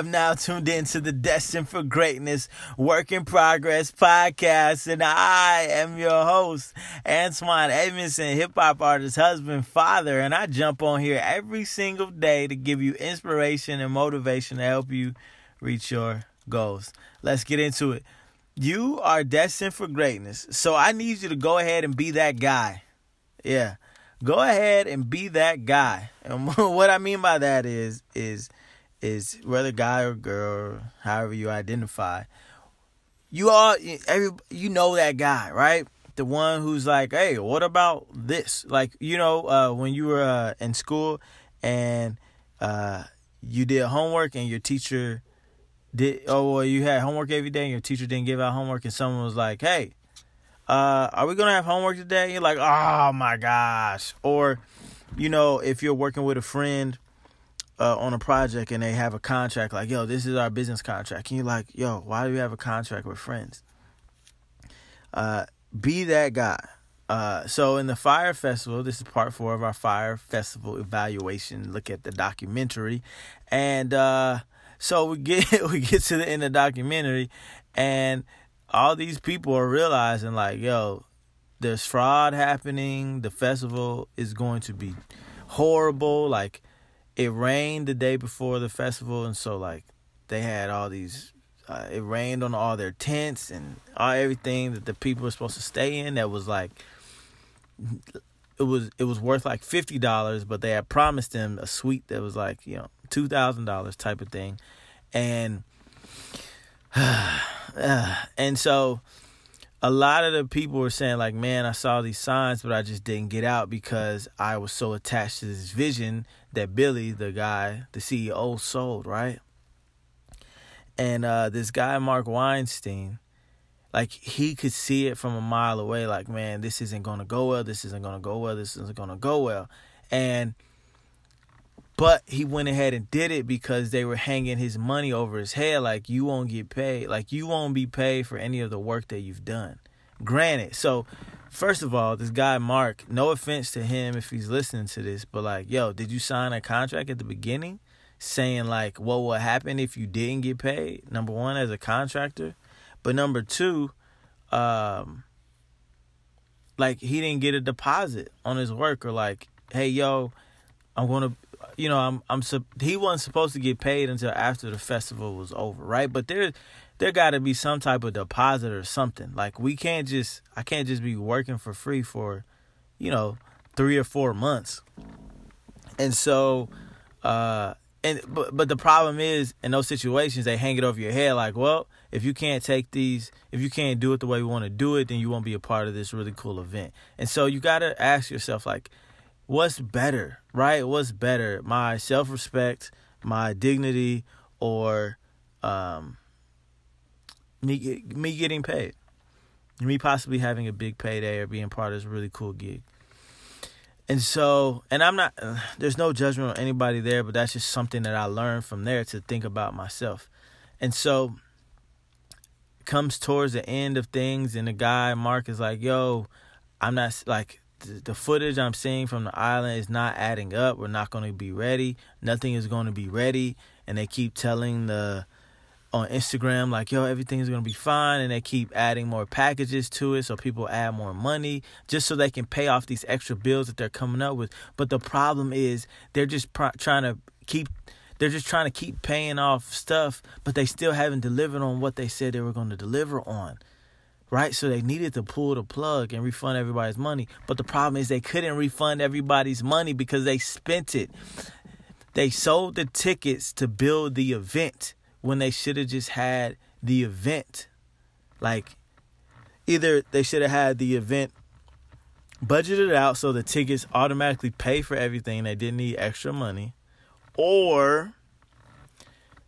Have now tuned in to the Destined for Greatness Work in Progress podcast, and I am your host, Antoine Edmondson, hip hop artist, husband, father, and I jump on here every single day to give you inspiration and motivation to help you reach your goals. Let's get into it. You are destined for greatness, so I need you to go ahead and be that guy. Yeah go ahead and be that guy. And what I mean by that is is is whether guy or girl, however you identify, you all every you know that guy, right? The one who's like, hey, what about this? Like, you know, uh, when you were uh, in school and uh, you did homework and your teacher did, oh, well, you had homework every day and your teacher didn't give out homework and someone was like, hey, uh, are we gonna have homework today? And you're like, oh my gosh. Or, you know, if you're working with a friend uh, on a project and they have a contract, like, yo, this is our business contract, and you're like, yo, why do we have a contract with friends? Uh, be that guy. Uh, so in the Fyre Festival, this is part four of our Fyre Festival evaluation. Look at the documentary, and uh, so we get we get to the end of the documentary, and all these people are realizing like, yo, there's fraud happening. The festival is going to be horrible. Like it rained the day before the festival, and so like they had all these. Uh, it rained on all their tents and all everything that the people were supposed to stay in. That was like it was it was worth like fifty dollars, but they had promised them a suite that was like you know two thousand dollars type of thing, and and so a lot of the people were saying like man i saw these signs but i just didn't get out because i was so attached to this vision that billy the guy the ceo sold right? And uh, this guy mark weinstein like he could see it from a mile away like man this isn't gonna go well. This isn't gonna go well. This isn't gonna go well. And but he went ahead and did it because they were hanging his money over his head like you won't get paid. Like you won't be paid for any of the work that you've done. Granted. So first of all, this guy Mark, no offense to him if he's listening to this, but like, yo, did you sign a contract at the beginning saying like what will happen if you didn't get paid? Number one, as a contractor. But number two, um like he didn't get a deposit on his work or like, hey yo, I'm gonna you know, I'm I'm he wasn't supposed to get paid until after the festival was over, right? But there there got to be some type of deposit or something. Like we can't just I can't just be working for free for, you know, 3 or 4 months. And so uh and but but the problem is in those situations they hang it over your head like, well, if you can't take these, if you can't do it the way we want to do it, then you won't be a part of this really cool event. And so you got to ask yourself like what's better, right? What's better, my self respect, my dignity, or um, me me getting paid, me possibly having a big payday or being part of this really cool gig. And so, and I'm not, uh, there's no judgment on anybody there, but that's just something that I learned from there to think about myself. And so, comes towards the end of things, and the guy, Mark, is like, yo, I'm not like, the footage I'm seeing from the island is not adding up. We're not going to be ready. Nothing is going to be ready. And they keep telling the on Instagram like, yo, everything's going to be fine. And they keep adding more packages to it so people add more money just so they can pay off these extra bills that they're coming up with. But the problem is they're just trying to keep they're just trying to keep paying off stuff, but they still haven't delivered on what they said they were going to deliver on right? So they needed to pull the plug and refund everybody's money. But the problem is they couldn't refund everybody's money because they spent it. They sold the tickets to build the event when they should have just had the event. Like, either they should have had the event budgeted out so the tickets automatically pay for everything, they didn't need extra money, or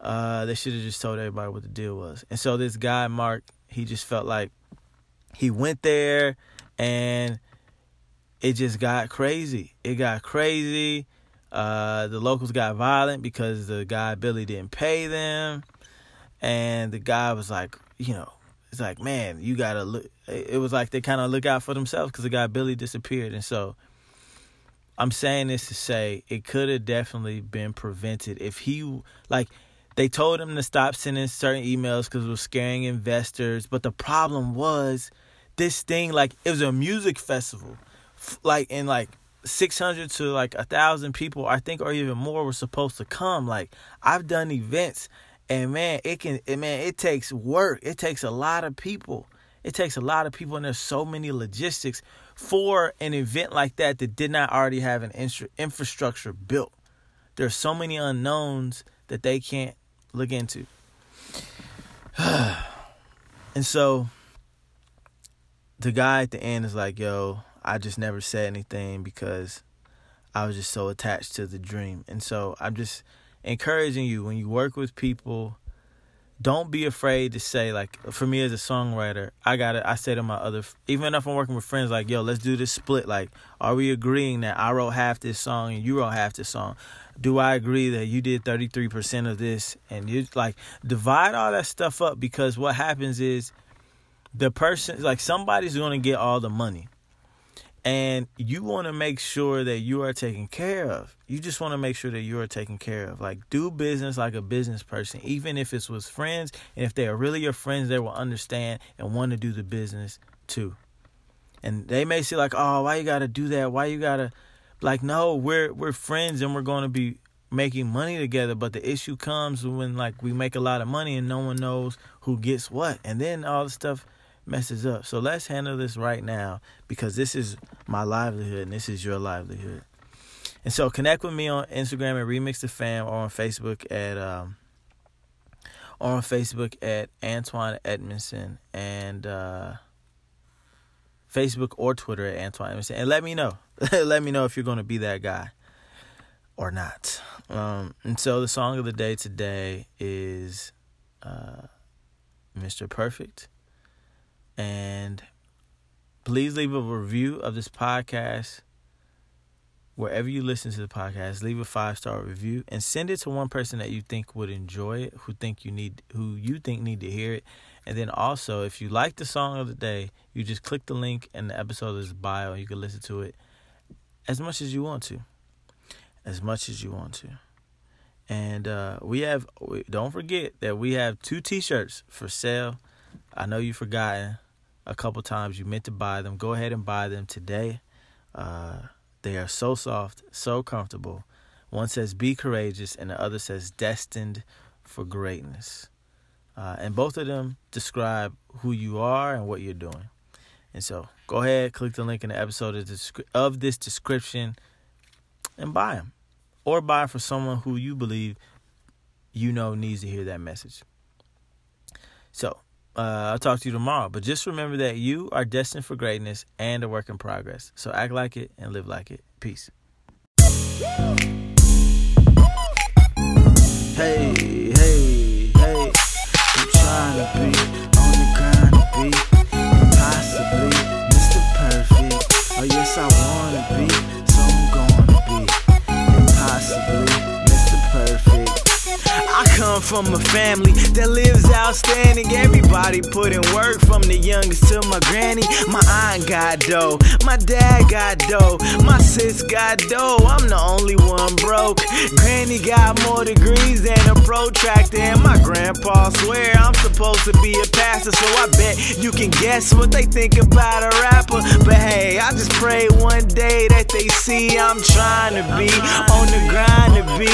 uh, they should have just told everybody what the deal was. And so this guy, Mark, he just felt like he went there and it just got crazy. It got crazy. Uh, the locals got violent because the guy Billy didn't pay them, and the guy was like, you know, it's like, man, you gotta look. It was like they kind of look out for themselves because the guy Billy disappeared, and so I'm saying this to say it could have definitely been prevented if he like they told him to stop sending certain emails because it was scaring investors. But the problem was this thing like it was a music festival, like in like 600 to like a thousand people I think or even more were supposed to come. Like I've done events and man, it can it, man it takes work. It takes a lot of people. It takes a lot of people and there's so many logistics for an event like that that did not already have an infrastructure built. There's so many unknowns that they can't look into. and so the guy at the end is like, yo, I just never said anything because I was just so attached to the dream. And so I'm just encouraging you when you work with people don't be afraid to say like for me as a songwriter i gotta i say to my other even if i'm working with friends like yo let's do this split. Like are we agreeing that i wrote half this song and you wrote half this song? Do i agree that you did 33% of this? And you like divide all that stuff up because what happens is the person like somebody's going to get all the money and you want to make sure that you are taken care of. You just want to make sure that you are taken care of. Like do business like a business person, even if it's with friends, and if they are really your friends, they will understand and want to do the business too. And they may say like, "Oh, why you got to do that? Why you got to like no, we're we're friends and we're going to be making money together, but the issue comes when like we make a lot of money and no one knows who gets what. And then all the stuff messes up. So let's handle this right now because this is my livelihood and this is your livelihood. And so connect with me on Instagram at Remix the Fam or on Facebook at um or on Facebook at Antoine Edmondson and uh Facebook or Twitter at Antoine Edmondson and let me know. let me know if you're gonna be that guy or not. Um and so the song of the day today is uh Mr. Perfect and please leave a review of this podcast wherever you listen to the podcast. Leave a five star review and send it to one person that you think would enjoy it, who think you need, who you think need to hear it. And then also, if you like the song of the day, you just click the link in the episode is bio. You can listen to it as much as you want to, as much as you want to. And uh, we have, don't forget that we have two T-shirts for sale. I know you've forgotten a couple times you meant to buy them, go ahead and buy them today. Uh, they are so soft, so comfortable. One says "Be courageous," and the other says "Destined for greatness." Uh, and both of them describe who you are and what you're doing. And so, go ahead, click the link in the episode of this description, and buy them, or buy for someone who you believe you know needs to hear that message. So, uh, I'll talk to you tomorrow. But just remember that you are destined for greatness and a work in progress. So act like it and live like it. Peace. Hey, hey, hey. I'm trying to be on the grind to be impossibly Mr. Perfect. Oh, yes, I want from a family that lives outstanding. Everybody put in work from the youngest to my granny. My aunt got dough, my dad got dough, my sis got dough. I'm the only one broke. Granny got more degrees than a protractor, and my grandpa swear I'm supposed to be a pastor. So I bet you can guess what they think about a rapper. But hey, I just pray one day that they see I'm trying to be on the grind to be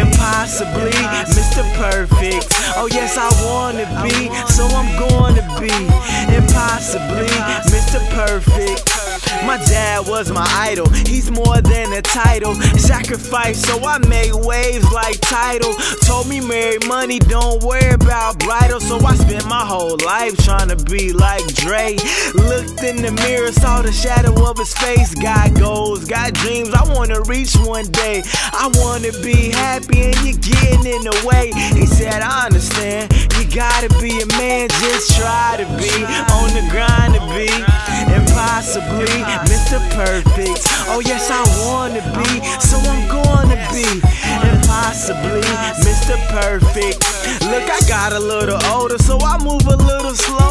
impossibly Mr. Perfect. Oh, yes, I wanna be, so I'm to be impossibly Mr. Perfect. My dad was my idol, he's more than a title. Sacrifice, so I made waves like title. Told me marry money, don't worry about bridal. So I spent my whole life trying to be like Dre. Looked in the mirror, saw the shadow of his face. Got goals, got dreams, I wanna reach one day. I wanna be happy, and you're getting in the way. He said, I understand, you gotta be a man, just try to be on the grind to be impossibly Mr. Perfect. Oh, yes, I wanna be, so I'm gonna be impossibly Mr. Mr. Perfect. Look, I got a little older, so I move a little it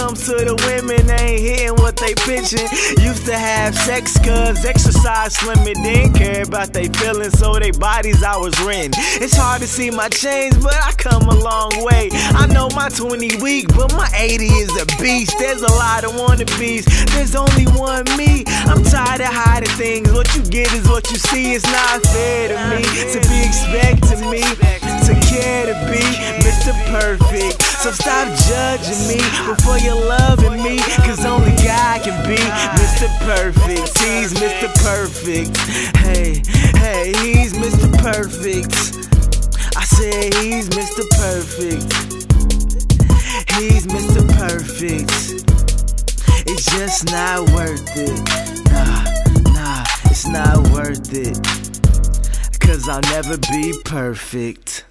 comes to the women. They ain't hitting what they pitching. Used to have sex, cuz exercise slimming. Didn't care about they feelings, so they bodies I was renting. It's hard to see my change, but I come a long way. I know my 20 weak, but my 80 is a beast. There's a lot of wannabes, there's only one me. I'm tired of hiding things. What you get is what you see. It's not fair to me to be expecting me to care to be Mr. Perfect. So stop judging me before you're loving me. Cause only God can be Mr. Perfect. He's Mr. Perfect. Hey, hey, he's Mr. Perfect. I said he's Mr. Perfect. He's Mr. Perfect. It's just not worth it. Nah, nah, it's not worth it. Cause I'll never be perfect.